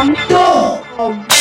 I'm so.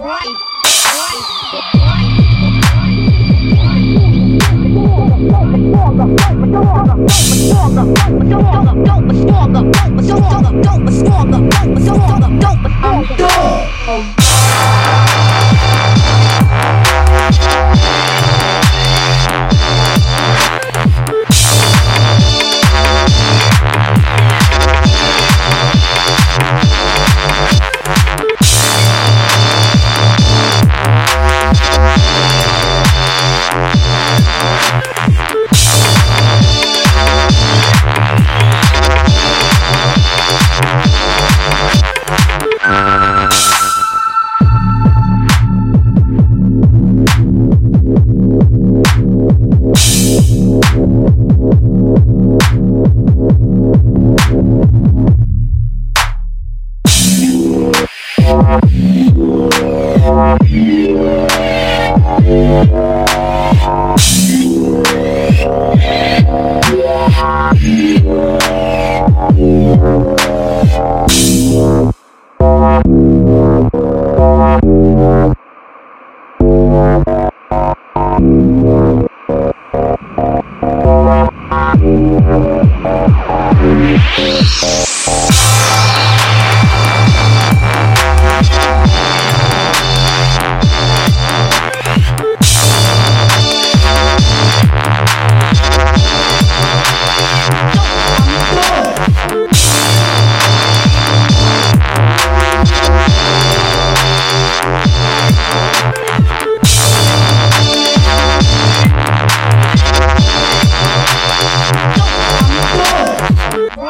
I'm done.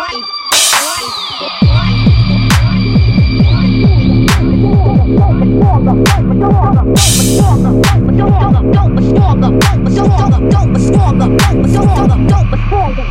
Don't be stronger, don't be stronger, don't be stronger, don't be stronger.